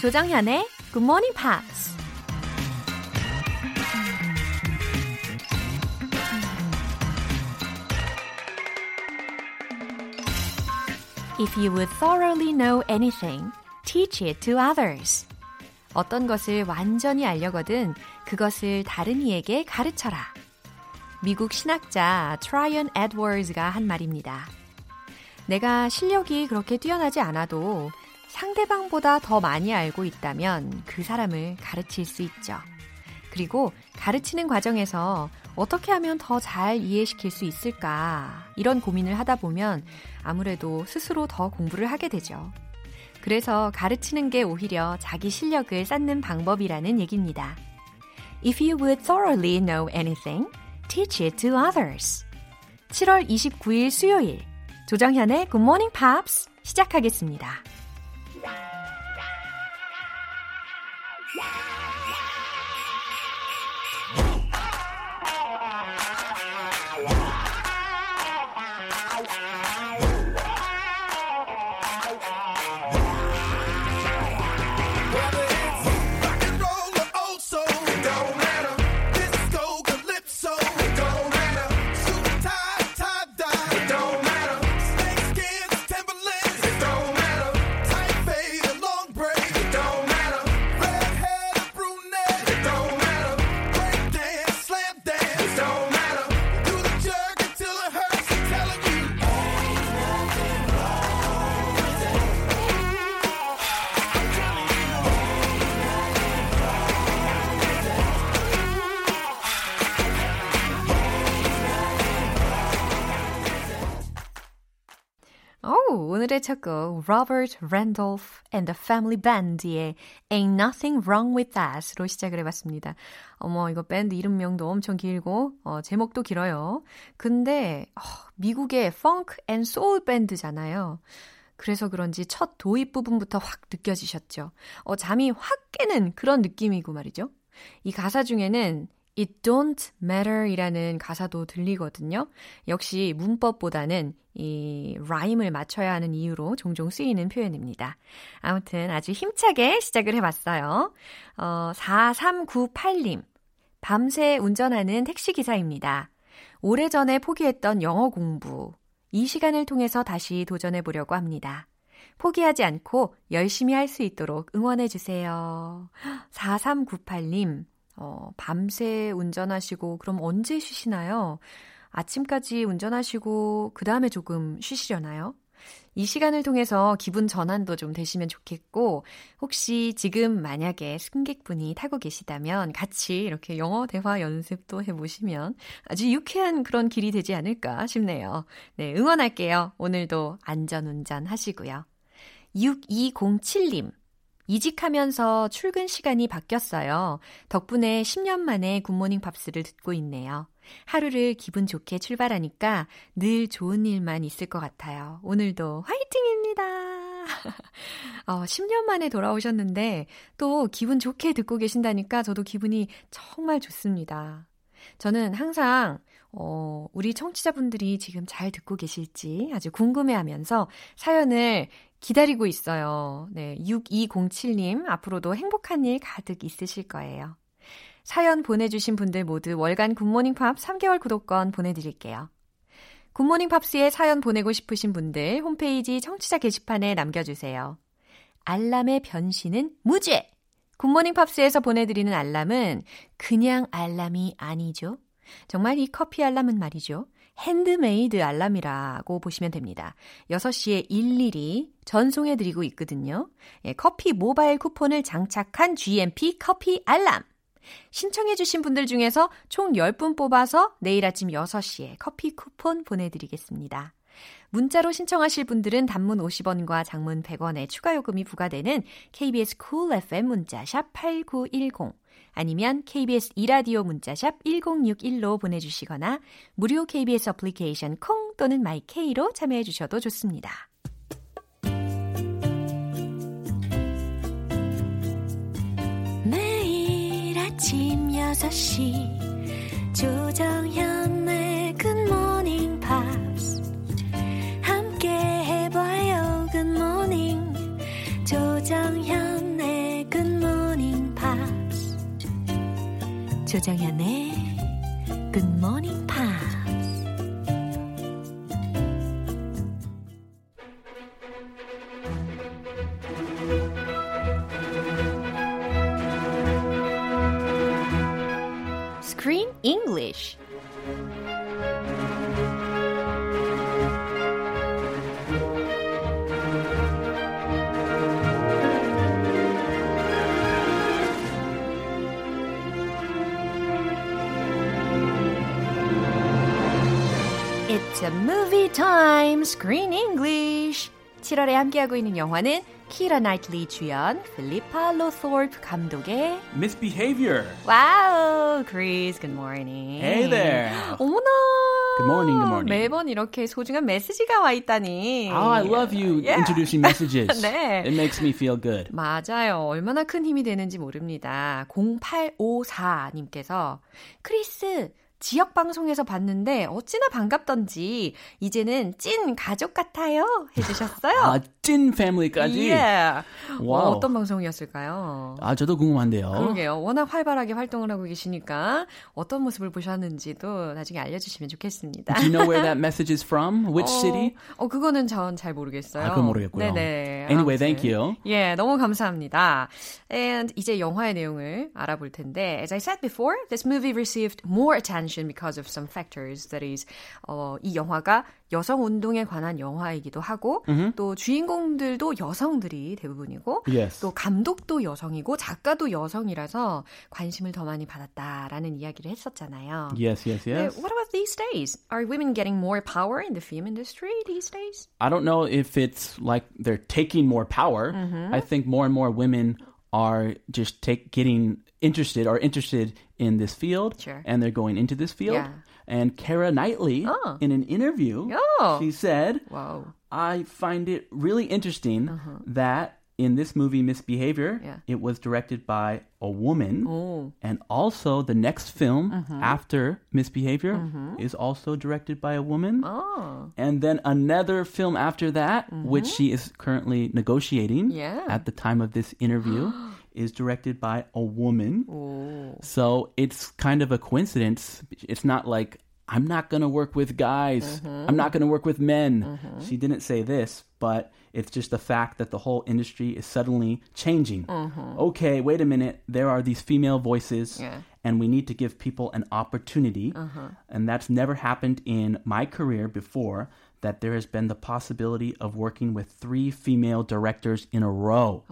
조정현의 Good Morning Pops. If you would thoroughly know anything, teach it to others. 어떤 것을 완전히 알려거든 그것을 다른 이에게 가르쳐라. 미국 신학자 트라이언 에드워즈가 한 말입니다. 내가 실력이 그렇게 뛰어나지 않아도 상대방보다 더 많이 알고 있다면 그 사람을 가르칠 수 있죠. 그리고 가르치는 과정에서 어떻게 하면 더 잘 이해시킬 수 있을까 이런 고민을 하다 보면 아무래도 스스로 더 공부를 하게 되죠. 그래서 가르치는 게 오히려 자기 실력을 쌓는 방법이라는 얘기입니다. If you would thoroughly know anything, teach it to others. 7월 29일 수요일 조정현의 Good Morning Pops 시작하겠습니다. Yeah! 오늘의 첫 곡, Robert Randolph and the Family Band의 Ain't Nothing Wrong With That로 시작을 해봤습니다. 어머, 이거 밴드 이름명도 엄청 길고, 어, 제목도 길어요. 근데, 어, 미국의 Funk and Soul 밴드잖아요. 그래서 그런지 첫 도입 부분부터 확 느껴지셨죠. 어, 잠이 확 깨는 그런 느낌이고 말이죠. 이 가사 중에는 It don't matter 이라는 가사도 들리거든요. 역시 문법보다는 이 라임을 맞춰야 하는 이유로 종종 쓰이는 표현입니다. 아무튼 아주 힘차게 시작을 해봤어요. 어, 4398님. 밤새 운전하는 택시기사입니다. 오래전에 포기했던 영어 공부. 이 시간을 통해서 다시 도전해 보려고 합니다. 포기하지 않고 열심히 할 수 있도록 응원해 주세요. 4398님. 어, 밤새 운전하시고 그럼 언제 쉬시나요? 아침까지 운전하시고 그 다음에 조금 쉬시려나요? 이 시간을 통해서 기분 전환도 좀 되시면 좋겠고, 혹시 지금 만약에 승객분이 타고 계시다면 같이 이렇게 영어 대화 연습도 해보시면 아주 유쾌한 그런 길이 되지 않을까 싶네요. 네, 응원할게요. 오늘도 안전 운전 하시고요. 6207님. 이직하면서 출근 시간이 바뀌었어요. 덕분에 10년 만에 굿모닝 팝스를 듣고 있네요. 하루를 기분 좋게 출발하니까 늘 좋은 일만 있을 것 같아요. 오늘도 화이팅입니다. 어, 10년 만에 돌아오셨는데 또 기분 좋게 듣고 계신다니까 저도 기분이 정말 좋습니다. 저는 항상 어, 우리 청취자분들이 지금 잘 듣고 계실지 아주 궁금해 하면서 사연을 기다리고 있어요. 네, 6207님, 앞으로도 행복한 일 가득 있으실 거예요. 사연 보내주신 분들 모두 월간 굿모닝 팝스 3개월 구독권 보내드릴게요. 굿모닝 팝스에 사연 보내고 싶으신 분들 홈페이지 청취자 게시판에 남겨주세요. 알람의 변신은 무죄! 굿모닝 팝스에서 보내드리는 알람은 그냥 알람이 아니죠. 정말 이 커피 알람은 말이죠. 핸드메이드 알람이라고 보시면 됩니다. 6시에 일일이 전송해드리고 있거든요. 예, 커피 모바일 쿠폰을 장착한 GMP 커피 알람. 신청해주신 분들 중에서 총 10분 뽑아서 내일 아침 6시에 커피 쿠폰 보내드리겠습니다. 문자로 신청하실 분들은 단문 50원과 장문 100원의 추가 요금이 부과되는 KBS Cool FM 문자 샵 8910 아니면 KBS 이라디오 문자샵 1061로 보내주시거나 무료 KBS 어플리케이션 콩 또는 마이케이로 참여해 주셔도 좋습니다. 매일 아침 6시 조정현 조정현의 Pops. Screen English. 7월에 함께하고 있는 영화는 키라 나이틀리 주연, 필리파 로토르프 감독의 Misbehavior. 와우, Chris, good morning. Hey there. 어머나. Good morning, good morning. 매번 이렇게 소중한 메시지가 와 있다니. Oh, I love you Yeah. introducing messages. 네. It makes me feel good. 맞아요. 얼마나 큰 힘이 되는지 모릅니다. 0854님께서 크리스 지역 방송에서 봤는데 어찌나 반갑던지 이제는 찐 가족 같아요 해주셨어요. 아, 찐 family까지. Yeah. 와우. 어, 어떤 방송이었을까요? 아, 저도 궁금한데요. 그러게요. 워낙 활발하게 활동을 하고 계시니까 어떤 모습을 보셨는지도 나중에 알려주시면 좋겠습니다. Do you know where that message is from? Which, uh, city? 어, 그거는 전 잘 모르겠어요. 아, 그건 모르겠고요. 네네. Anyway, 아무튼. thank you. 예, 너무 감사합니다. And 이제 영화의 내용을 알아볼 텐데, as I said before, this movie received more attention because of some factors. That is, 어, 이 영화가 여성 운동에 관한 영화이기도 하고, 또 주인공들도 여성들이 대부분이고, Yes. 또 감독도 여성이고, 작가도 여성이라서 관심을 더 많이 받았다라는 이야기를 했었잖아요. Yes, yes, 네, yes. what about these days? Are women getting more power in the film industry these days? I don't know if it's like they're taking more power. Mm-hmm. I think more and more women are just take getting interested or interested in this field Sure. and they're going into this field. Yeah. And Kara Knightley Oh. in an interview Oh. she said, Wow. I find it really interesting that in this movie Misbehavior, Uh-huh. Yeah. it was directed by a woman. 오. And also, the next film Mm-hmm. after Misbehavior is also directed by a woman. 어. And then another film after that, which she is currently negotiating Mm-hmm. Yeah. at the time of this interview, is directed by a woman. 오. So it's kind of a coincidence. It's not like, I'm not going to work with guys. Mm-hmm. I'm not going to work with men. Mm-hmm. She didn't say this, but it's just the fact that the whole industry is suddenly changing. Mm-hmm. Okay, wait a minute. There are these female voices, Yeah. and we need to give people an opportunity. Uh-huh. And that's never happened in my career before. That there has been the possibility of working with three female directors in a row.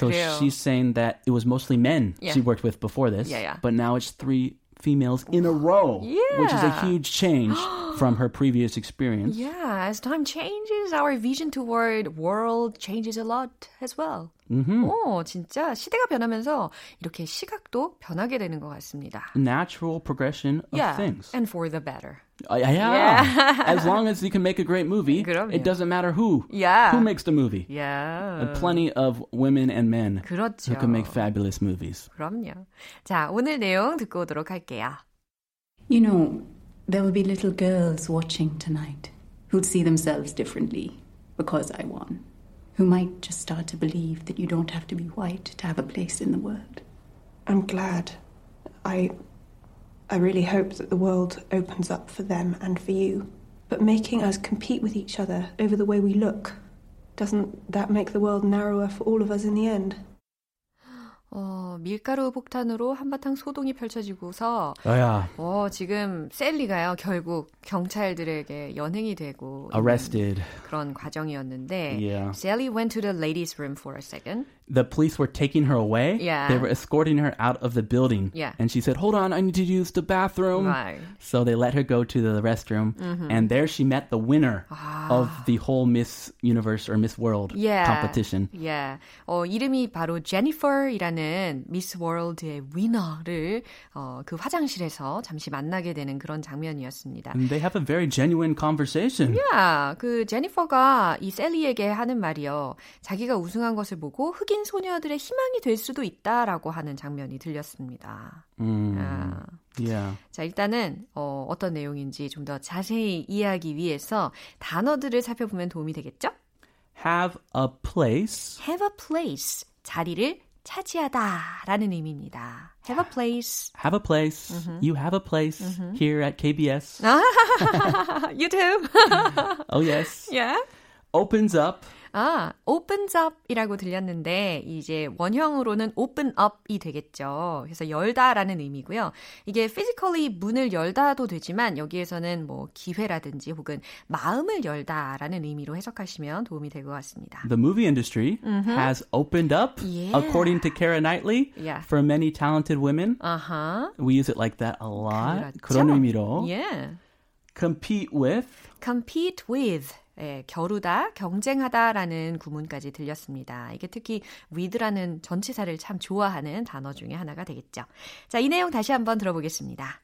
So True. she's saying that it was mostly men Yeah. she worked with before this. Yeah, yeah. But now it's three females in a row, which is a huge change. from her previous experience. Yeah, as time changes, our vision toward world changes a lot as well. 오, 진짜 시대가 변하면서 이렇게 시각도 변하게 되는 것 같습니다. Natural progression of Yeah, things. and for the better. Uh, yeah. as long as you can make a great movie, 그럼요. it doesn't matter who. Yeah. Who makes the movie? Yeah. Plenty of women and men 그렇죠. who can make fabulous movies. 그럼요. 자, 오늘 내용 듣고 오도록 할게요. You know, there will be little girls watching tonight who'd see themselves differently because I won, who might just start to believe that you don't have to be white to have a place in the world. I'm glad. I I really hope that the world opens up for them and for you. But making us compete with each other over the way we look, doesn't that make the world narrower for all of us in the end? 어, 밀가루 폭탄으로 한바탕 소동이 펼쳐지고서 Oh, yeah. 어, 지금 셀리가요, 결국 경찰들에게 연행이 되고 Arrested. 그런 과정이었는데 Yeah. Sally went to the ladies' room for a second. The police were taking her away. Yeah. They were escorting her out of the building. Yeah. And she said, Hold on, I need to use the bathroom. Right. So they let her go to the restroom. Mm-hmm. And there she met the winner of the whole Miss Universe or Miss World Ah. Yeah. competition. Yeah. 어, 이름이 바로 제니퍼이라는 미스 월드의 위너를 어, 그 화장실에서 잠시 만나게 되는 그런 장면이었습니다. And they have a very genuine conversation. 야, 그 제니퍼가 이 셀리에게 하는 말이요. 자기가 우승한 것을 보고 흑인 소녀들의 희망이 될 수도 있다라고 하는 장면이 들렸습니다. Mm, 아. yeah. 자, 일단은 어, 어떤 내용인지 좀 더 자세히 이해하기 위해서 단어들을 살펴보면 도움이 되겠죠? Have a place. have a place, 자리를 차지하다라는 의미입니다. have a place. Have a place. You have a place here at KBS. you too. oh, yes. yeah. Opens up. 아, opens up이라고 들렸는데 이제 원형으로는 open up이 되겠죠. 그래서 열다라는 의미고요. 이게 physically 문을 열다도 되지만 여기에서는 뭐 기회라든지 혹은 마음을 열다라는 의미로 해석하시면 도움이 될 것 같습니다. The movie industry has opened up, Yeah. according to Kara Knightley, Yeah. for many talented women. 아하. We use it like that a lot. 그렇죠. 그런 의미로. Yeah. Compete with. compete with 예, 겨루다, 경쟁하다라는 구문까지 들렸습니다. 이게 특히 with라는 전치사를 참 좋아하는 단어 중에 하나가 되겠죠. 자, 이 내용 다시 한번 들어보겠습니다.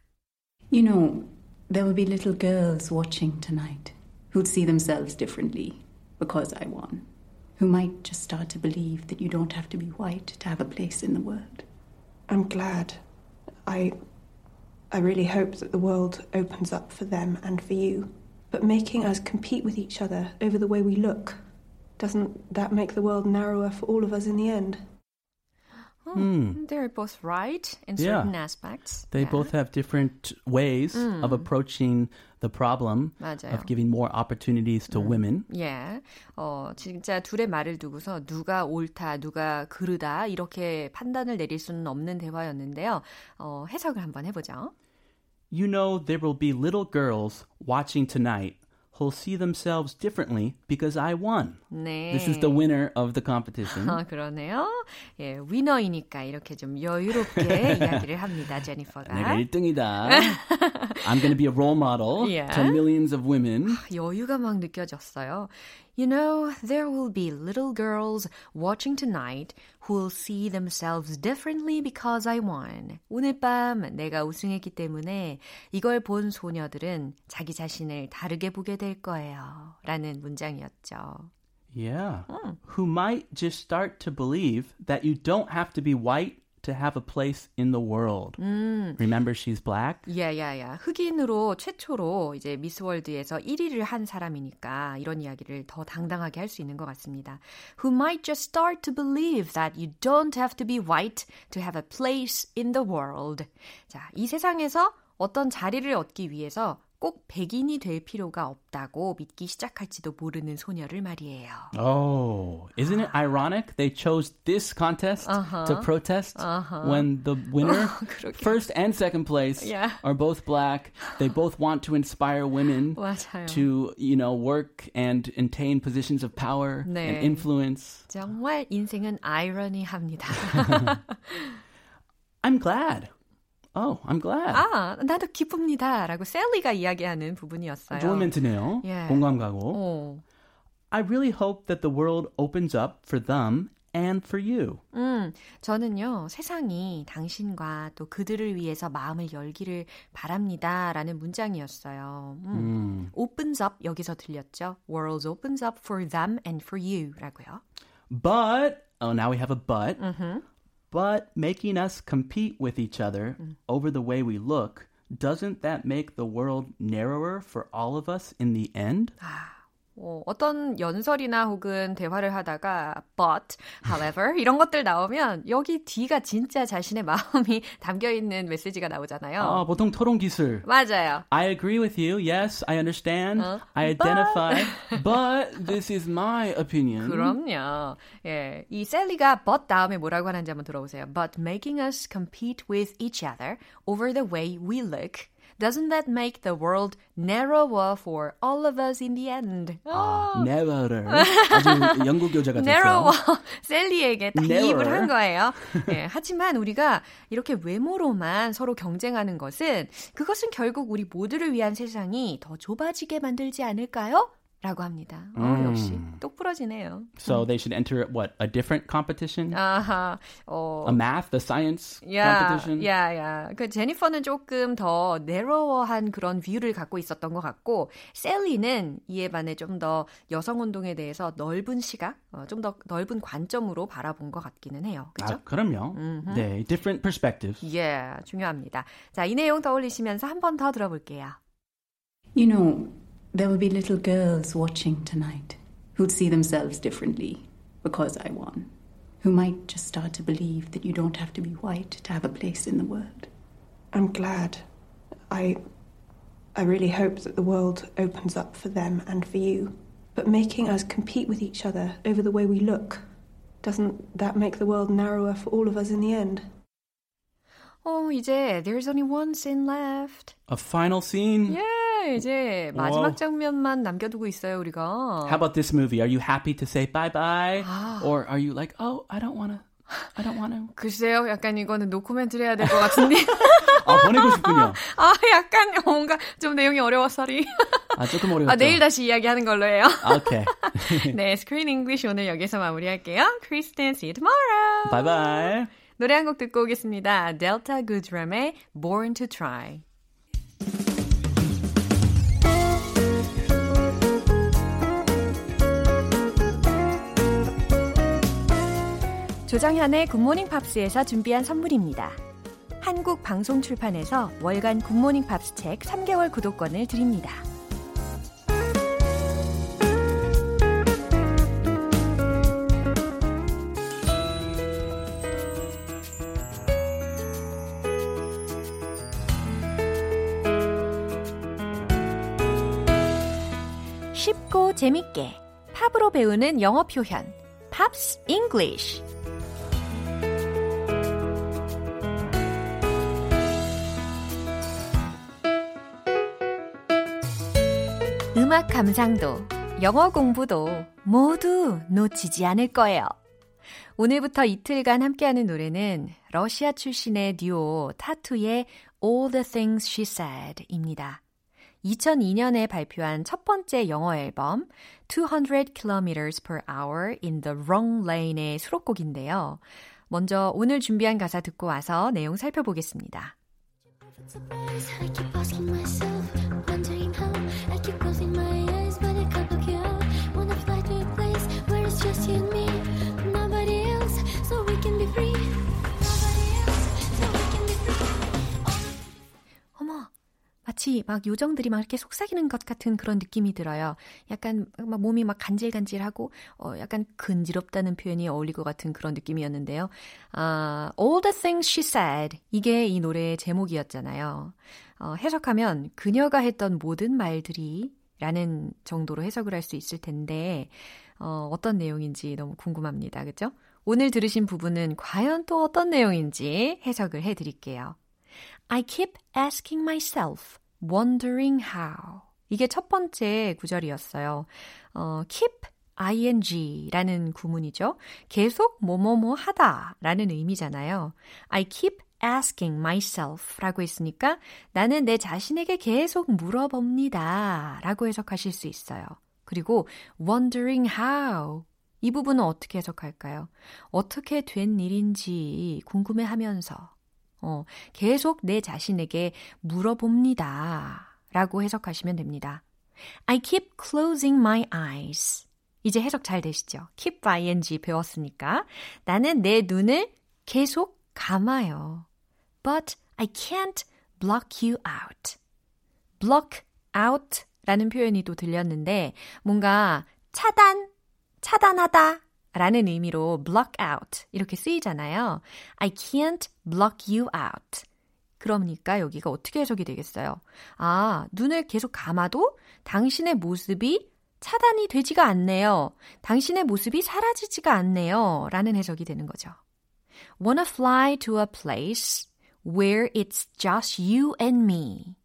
You know, there will be little girls watching tonight who'd see themselves differently because I won, who might just start to believe that you don't have to be white to have a place in the world. I'm glad. I. I really hope that the world opens up for them and for you. But making us compete with each other over the way we look, doesn't that make the world narrower for all of us in the end? They're both right in Yeah. certain aspects. They Yeah. both have different ways of approaching the problem 맞아요. of giving more opportunities to women. 예. 어, 진짜 둘의 말을 두고서 누가 옳다, 누가 그르다 이렇게 판단을 내릴 수는 없는 대화였는데요. 어, 해석을 한번 해보죠. You know, there will be little girls watching tonight who'll see themselves differently because I won. 네. This is the winner of the competition. 아, 그러네요. 예, 위너이니까 이렇게 좀 여유롭게 이야기를 합니다, 제니퍼가. 내가 1등이다. I'm going to be a role model Yeah. to millions of women. 여유가 막 느껴졌어요. You know, there will be little girls watching tonight who will see themselves differently because I won. 오늘 밤 내가 우승했기 때문에 이걸 본 소녀들은 자기 자신을 다르게 보게 될 거예요. 라는 문장이었죠. Yeah. Who might just start to believe that you don't have to be white to have a place in the world. Remember, she's black? 야야야 흑인으로 최초로 이제 미스 월드에서 1위를 한 사람이니까 이런 이야기를 더 당당하게 할 수 있는 것 같습니다. Who might just start to believe that you don't have to be white to have a place in the world. 자, 이 세상에서 어떤 자리를 얻기 위해서 꼭 백인이 될 필요가 없다고 믿기 시작할지도 모르는 소녀를 말이에요. Oh, isn't it ironic? They chose this contest to protest when the winner, 그러게. first and second place, Yeah. are both black. They both want to inspire women 맞아요. to, you know, work and attain positions of power 네. and influence. 정말 인생은 아이러니합니다. I'm glad. Oh, I'm glad. 아, 나도 기쁩니다. 라고 셀리가 이야기하는 부분이었어요. 좋은 멘트네요. 예. 공감 가고. 어. I really hope that the world opens up for them and for you. 음, 저는요, 세상이 당신과 또 그들을 위해서 마음을 열기를 바랍니다. 라는 문장이었어요. 음. opens up 여기서 들렸죠? world opens up for them and for you 라고요. But, oh, now we have a but. But making us compete with each other mm. over the way we look, doesn't that make the world narrower for all of us in the end? Ah. 어, 어떤 연설이나 혹은 대화를 하다가 but, however 이런 것들 나오면 여기 뒤가 진짜 자신의 마음이 담겨 있는 메시지가 나오잖아요. 아, 보통 토론 기술. 맞아요. I agree with you. Yes, I understand. I identify. But this is my opinion. 그럼요. 예, 이 셀리가 but 다음에 뭐라고 하는지 한번 들어보세요. But making us compete with each other over the way we look. Doesn't that make the world narrower for all of us in the end? 아, narrower. 아주 연구 교재 같았어요. narrower. 셀리에게 딱. 이입을 한 거예요. 예, 하지만 우리가 이렇게 외모로만 서로 경쟁하는 것은 그것은 결국 우리 모두를 위한 세상이 더 좁아지게 만들지 않을까요? 라고 합니다. 어, 역시 똑부러지네요. So they should enter what a different competition, 아하, 어, a math, a science, yeah, competition. Yeah, yeah. 그 제니퍼는 조금 더 narrower한 그런 view를 갖고 있었던 것 같고, 셀리는 이에 반해 좀 더 여성 운동에 대해서 넓은 시각, 어, 좀더 넓은 관점으로 바라본 것 같기는 해요. 그죠? 아, 그럼요. 네, different perspectives. 예, 중요합니다. 자, 이 내용 떠올리시면서 한 번 더 들어볼게요. You know, there will be little girls watching tonight who'd see themselves differently because I won, who might just start to believe that you don't have to be white to have a place in the world. I'm glad. I. I really hope that the world opens up for them and for you. But making us compete with each other over the way we look, doesn't that make the world narrower for all of us in the end? 어, 이제 there's only one scene left. A final scene? Yeah, 이제 마지막 장면만 남겨두고 있어요, 우리가. How about this movie? Are you happy to say bye-bye? Or are you like, oh, I don't want to, I don't want to. 글쎄요, 약간 이거는 노코멘트를 해야 될 것 같은데. 아, 보내고 싶군요. 아, 약간 뭔가 좀 내용이 어려워서리. 아, 조금 어려웠죠. 아, 내일 다시 이야기하는 걸로 해요. 오케이. 네, Screen English 오늘 여기서 마무리할게요. Kristen, see you tomorrow. Bye bye. 노래 한 곡 듣고 오겠습니다. Delta Goodrum의 Born to Try. 조정현의 굿모닝 팝스에서 준비한 선물입니다. 한국 방송 출판에서 월간 굿모닝 팝스 책 3개월 구독권을 드립니다. 쉽고 재밌게 팝으로 배우는 영어 표현 팝스 잉글리쉬 음악 감상도 영어 공부도 모두 놓치지 않을 거예요. 오늘부터 이틀간 함께하는 노래는 러시아 출신의 듀오 타투의 All the Things She Said입니다. 2002년에 발표한 첫 번째 영어 앨범 200 km per hour in the wrong lane의 수록곡인데요. 먼저 오늘 준비한 가사 듣고 와서 내용 살펴보겠습니다. 막 요정들이 막 이렇게 속삭이는 것 같은 그런 느낌이 들어요. 약간 막 몸이 막 간질간질하고 어 약간 근지럽다는 표현이 어울릴 것 같은 그런 느낌이었는데요. 아, All the things she said 이게 이 노래의 제목이었잖아요. 어, 해석하면 그녀가 했던 모든 말들이 라는 정도로 해석을 할 수 있을 텐데 어, 어떤 내용인지 너무 궁금합니다. 그죠? 오늘 들으신 부분은 과연 또 어떤 내용인지 해석을 해 드릴게요. I keep asking myself, wondering how. 이게 첫 번째 구절이었어요. 어, keep ing라는 구문이죠. 계속 뭐뭐뭐 하다라는 의미잖아요. I keep asking myself 라고 했으니까 나는 내 자신에게 계속 물어봅니다 라고 해석하실 수 있어요. 그리고 wondering how 이 부분은 어떻게 해석할까요? 어떻게 된 일인지 궁금해하면서 어, 계속 내 자신에게 물어봅니다. 라고 해석하시면 됩니다. I keep closing my eyes. 이제 해석 잘 되시죠? keep ing 배웠으니까. 나는 내 눈을 계속 감아요. But I can't block you out. block out 라는 표현이 또 들렸는데 뭔가 차단, 차단하다 라는 의미로 block out 이렇게 쓰이잖아요. I can't block you out. 그러니까 여기가 어떻게 해석이 되겠어요? 아, 눈을 계속 감아도 당신의 모습이 차단이 되지가 않네요. 당신의 모습이 사라지지가 않네요. 라는 해석이 되는 거죠. Wanna fly to a place where it's just you and me.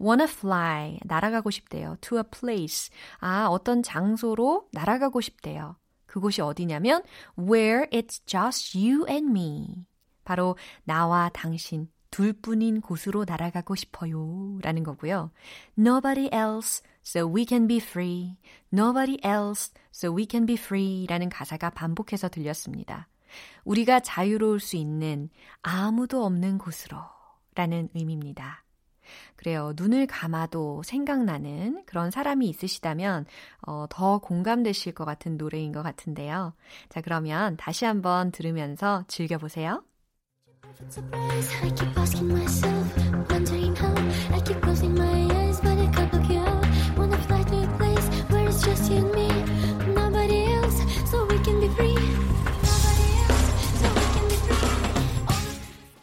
wanna fly, 날아가고 싶대요. to a place. 아, 어떤 장소로 날아가고 싶대요. 그곳이 어디냐면 where it's just you and me. 바로 나와 당신 둘뿐인 곳으로 날아가고 싶어요. 라는 거고요. Nobody else, so we can be free. Nobody else, so we can be free. 라는 가사가 반복해서 들렸습니다. 우리가 자유로울 수 있는 아무도 없는 곳으로 라는 의미입니다. 그래요. 눈을 감아도 생각나는 그런 사람이 있으시다면 어, 더 공감되실 것 같은 노래인 것 같은데요. 자, 그러면 다시 한번 들으면서 즐겨보세요.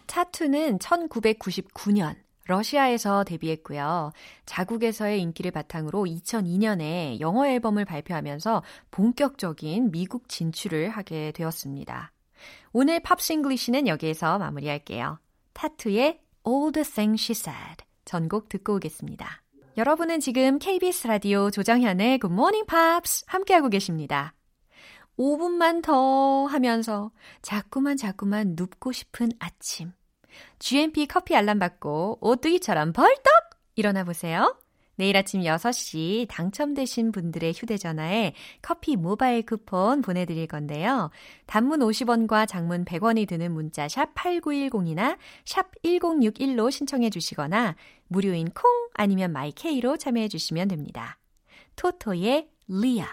타투는 1999년 러시아에서 데뷔했고요. 자국에서의 인기를 바탕으로 2002년에 영어 앨범을 발표하면서 본격적인 미국 진출을 하게 되었습니다. 오늘 팝싱글리시는 여기에서 마무리할게요. 타투의 All the Things She Said 전곡 듣고 오겠습니다. 여러분은 지금 KBS 라디오 조정현의 Good Morning Pops 함께하고 계십니다. 5분만 더 하면서 자꾸만 자꾸만 눕고 싶은 아침. GMP 커피 알람 받고 오뚜기처럼 벌떡 일어나 보세요. 내일 아침 6시 당첨되신 분들의 휴대전화에 커피 모바일 쿠폰 보내드릴 건데요. 단문 50원과 장문 100원이 드는 문자 샵 8910이나 샵 1061로 신청해 주시거나 무료인 콩 아니면 마이케이로 참여해 주시면 됩니다. 토토의 리아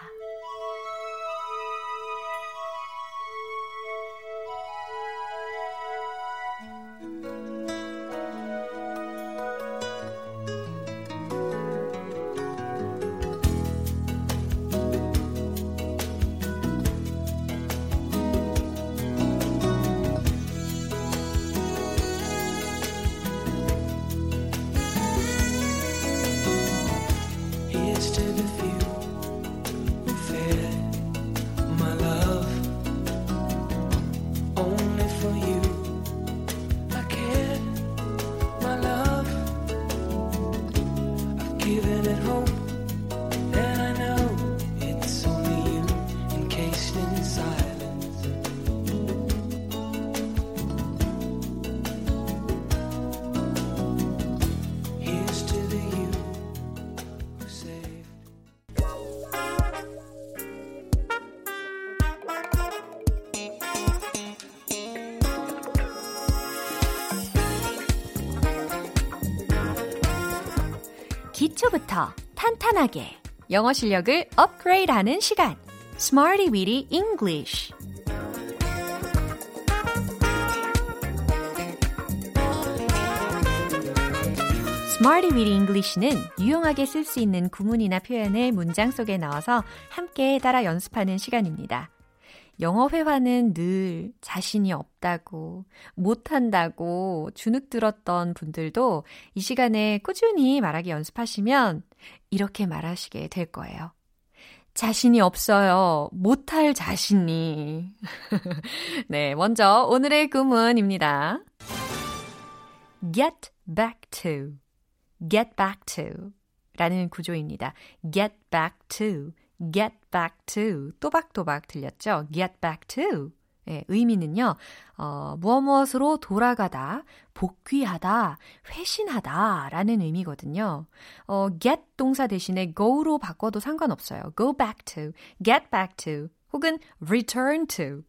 기초부터 탄탄하게. 영어 실력을 업그레이드하는 시간. Smarty Weedy English. Smarty Weedy English는 유용하게 쓸 수 있는 구문이나 표현을 문장 속에 넣어서 함께 따라 연습하는 시간입니다. 영어 회화는 늘 자신이 없다고, 못한다고 주눅 들었던 분들도 이 시간에 꾸준히 말하기 연습하시면 이렇게 말하시게 될 거예요. 자신이 없어요. 못할 자신이. 네, 먼저 오늘의 구문입니다. get back to, get back to 라는 구조입니다. get back to, get back to 또박또박 들렸죠? get back to 예, 의미는요, 어, 무엇 무엇으로 돌아가다, 복귀하다, 회신하다 라는 의미거든요. 어, get 동사 대신에 go로 바꿔도 상관없어요. go back to, get back to, 혹은 return to.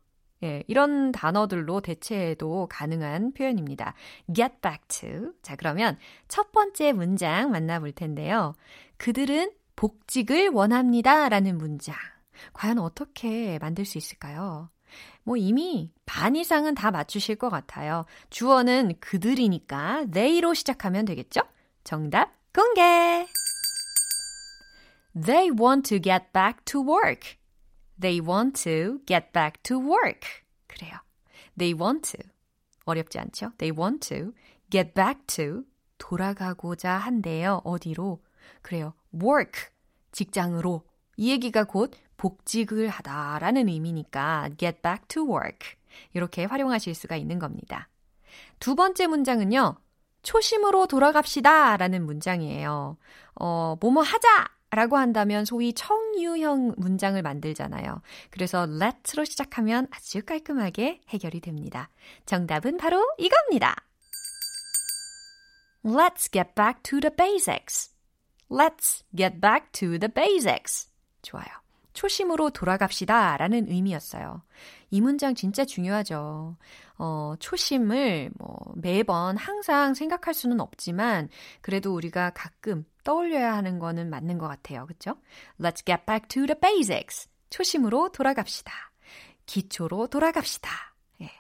예, 이런 단어들로 대체해도 가능한 표현입니다. get back to. 자, 그러면 첫 번째 문장 만나볼 텐데요. 그들은 복직을 원합니다. 라는 문장. 과연 어떻게 만들 수 있을까요? 뭐 이미 반 이상은 다 맞추실 것 같아요. 주어는 그들이니까 they로 시작하면 되겠죠? 정답 공개! They want to get back to work. They want to get back to work. 그래요. They want to. 어렵지 않죠? They want to get back to. 돌아가고자 한대요. 어디로? 그래요. work. 직장으로. 이 얘기가 곧 복직을 하다라는 의미니까 get back to work. 이렇게 활용하실 수가 있는 겁니다. 두 번째 문장은요. 초심으로 돌아갑시다 라는 문장이에요. 어, 뭐뭐 하자! 라고 한다면 소위 청유형 문장을 만들잖아요. 그래서 let'로 시작하면 아주 깔끔하게 해결이 됩니다. 정답은 바로 이겁니다. Let's get back to the basics. Let's get back to the basics. 좋아요. 초심으로 돌아갑시다 라는 의미였어요. 이 문장 진짜 중요하죠. 어, 초심을 뭐 매번 항상 생각할 수는 없지만 그래도 우리가 가끔 떠올려야 하는 거는 맞는 것 같아요. 그쵸? Let's get back to the basics. 초심으로 돌아갑시다. 기초로 돌아갑시다. 예.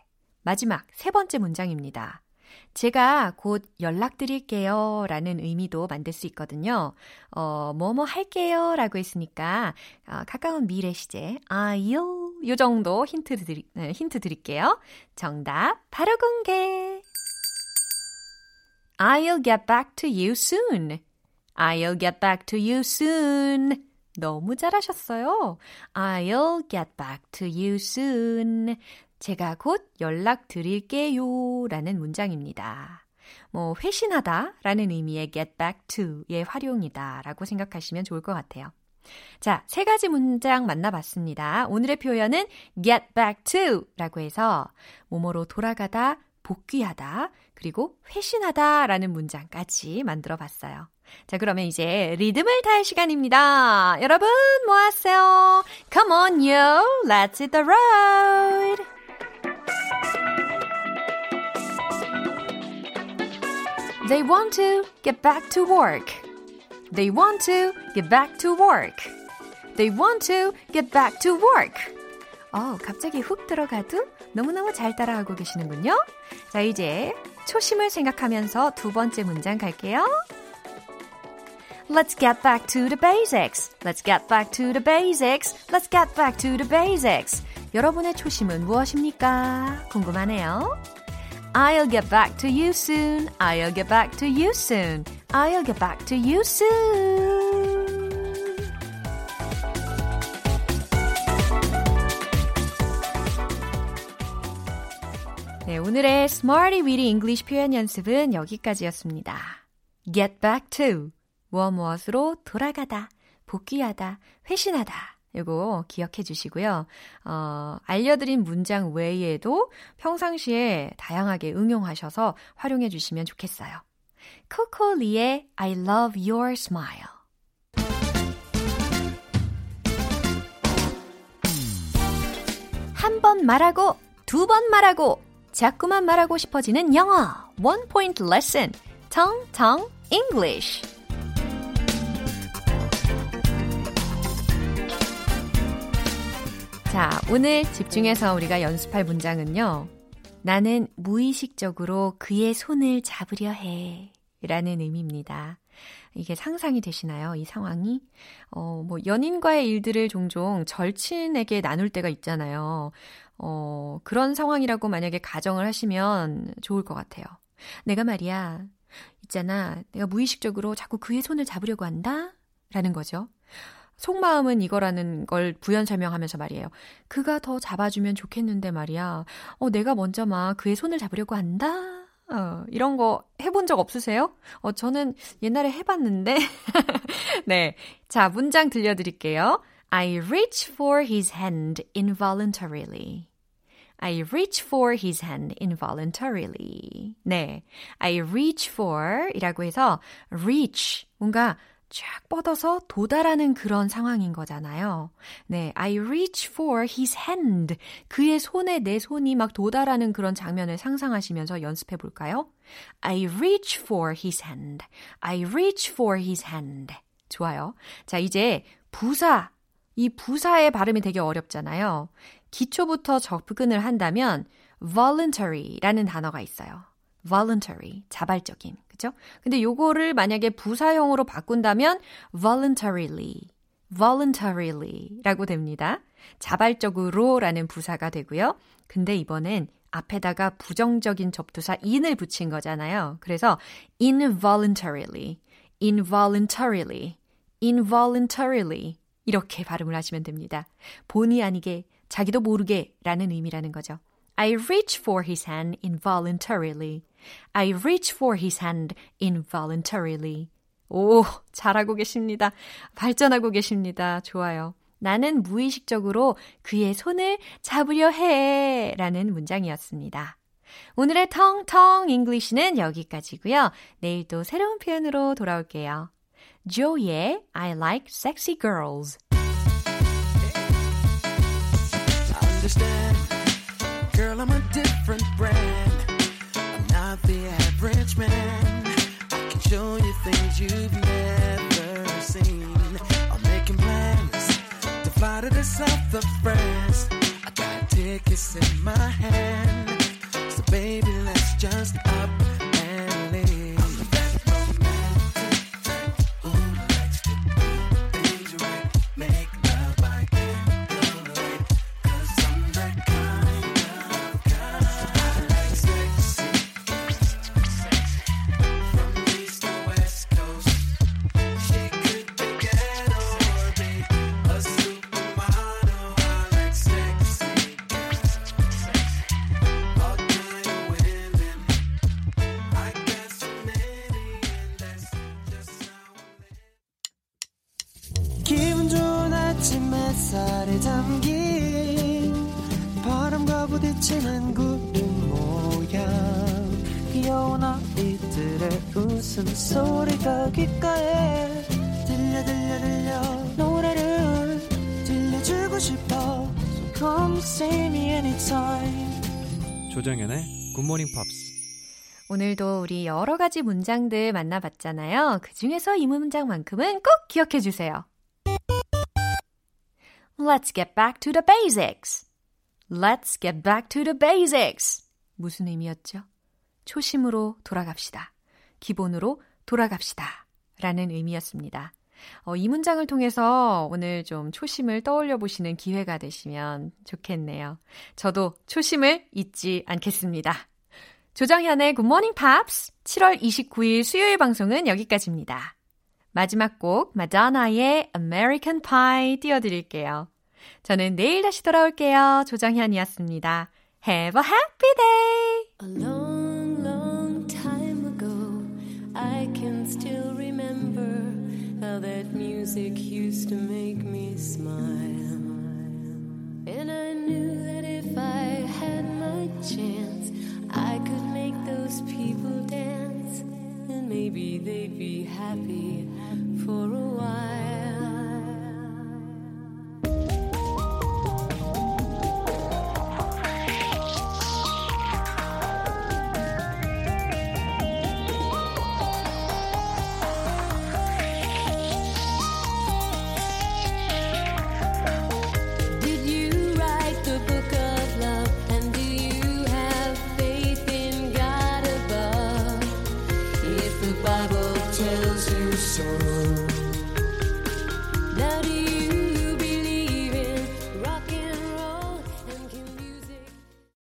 마지막 세 번째 문장입니다. 제가 곧 연락드릴게요 라는 의미도 만들 수 있거든요. 어, 뭐뭐 할게요 라고 했으니까 어, 가까운 미래 시제 아요 요 정도 힌트, 드리, 네, 힌트 드릴게요. 정답 바로 공개. I'll get back to you soon. I'll get back to you soon. 너무 잘하셨어요. I'll get back to you soon. 제가 곧 연락 드릴게요. 라는 문장입니다. 뭐, 회신하다 라는 의미의 get back to의 활용이다 라고 생각하시면 좋을 것 같아요. 자, 세 가지 문장 만나봤습니다. 오늘의 표현은 get back to 라고 해서 뭐뭐로 돌아가다, 복귀하다, 그리고 회신하다 라는 문장까지 만들어 봤어요. 자, 그러면 이제 리듬을 탈 시간입니다. 여러분, 모았어요. Come on, yo. Let's hit the road. They want to get back to work. They want to get back to work. They want to get back to work. 어, 갑자기 훅 들어가도 너무너무 잘 따라하고 계시는군요. 자, 이제 초심을 생각하면서 두 번째 문장 갈게요. Let's get back to the basics. Let's get back to the basics. Let's get back to the basics. 여러분의 초심은 무엇입니까? 궁금하네요. I'll get back to you soon. I'll get back to you soon. I'll get back to you soon. 네, 오늘의 Smarty Weedy English 표현 연습은 여기까지였습니다. Get back to 무엇 무엇으로 돌아가다, 복귀하다, 회신하다. 이거 기억해 주시고요. 어, 알려드린 문장 외에도 평상시에 다양하게 응용하셔서 활용해 주시면 좋겠어요. 코코리의 I love your smile. 한 번 말하고, 두 번 말하고, 자꾸만 말하고 싶어지는 영어. One point lesson. Tong English. 자, 오늘 집중해서 우리가 연습할 문장은요. 나는 무의식적으로 그의 손을 잡으려 해. 라는 의미입니다. 이게 상상이 되시나요? 이 상황이? 어, 뭐, 연인과의 일들을 종종 절친에게 나눌 때가 있잖아요. 어, 그런 상황이라고 만약에 가정을 하시면 좋을 것 같아요. 내가 말이야, 있잖아. 내가 무의식적으로 자꾸 그의 손을 잡으려고 한다? 라는 거죠. 속마음은 이거라는 걸 부연 설명하면서 말이에요. 그가 더 잡아주면 좋겠는데 말이야. 어, 내가 먼저 막 그의 손을 잡으려고 한다? 어, 이런 거 해본 적 없으세요? 어, 저는 옛날에 해봤는데. 네. 자, 문장 들려드릴게요. I reach for his hand involuntarily. I reach for his hand involuntarily. 네. I reach for 이라고 해서 reach 뭔가 쫙 뻗어서 도달하는 그런 상황인 거잖아요. 네, I reach for his hand. 그의 손에 내 손이 막 도달하는 그런 장면을 상상하시면서 연습해 볼까요? I reach for his hand. I reach for his hand. 좋아요. 자, 이제 부사. 이 부사의 발음이 되게 어렵잖아요. 기초부터 접근을 한다면 voluntary라는 단어가 있어요. Voluntary, 자발적인. 그죠? 근데 요거를 만약에 부사형으로 바꾼다면 voluntarily, voluntarily 라고 됩니다. 자발적으로 라는 부사가 되고요. 근데 이번엔 앞에다가 부정적인 접두사 in을 붙인 거잖아요. 그래서 involuntarily, involuntarily, involuntarily 이렇게 발음을 하시면 됩니다. 본의 아니게 자기도 모르게 라는 의미라는 거죠. I reach for his hand involuntarily. I reach for his hand involuntarily. 오, 잘하고 계십니다. 발전하고 계십니다. 좋아요. 나는 무의식적으로 그의 손을 잡으려 해. 라는 문장이었습니다. 오늘의 텅텅 English는 여기까지고요. 내일 또 새로운 표현으로 돌아올게요. 조이의 I like sexy girls. Understand. Girl, I'm a different brand. You've never seen. I'm making plans to fly to the south of France. I got tickets in my hand. So, baby, let's just 비치는 구름 모양 귀여운 아이들의 웃음소리가 귓가에 들려 들려 들려 노래를 들려주고 싶어 So come see me anytime 조정연의 굿모닝 팝스. 오늘도 우리 여러 가지 문장들 만나봤잖아요. 그 중에서 이 문장만큼은 꼭 기억해 주세요. Let's get back to the basics. Let's get back to the basics. 무슨 의미였죠? 초심으로 돌아갑시다. 기본으로 돌아갑시다. 라는 의미였습니다. 어, 이 문장을 통해서 오늘 좀 초심을 떠올려 보시는 기회가 되시면 좋겠네요. 저도 초심을 잊지 않겠습니다. 조정현의 Good Morning Pops 7월 29일 수요일 방송은 여기까지입니다. 마지막 곡 마더나의 American Pie 띄워드릴게요. 저는 내일 다시 돌아올게요. 조정현이었습니다. Have a happy day! A long, long time ago, I can still remember how that music used to make me smile. And I knew that if I had my chance, I could make those people dance. And maybe they'd be happy for a while.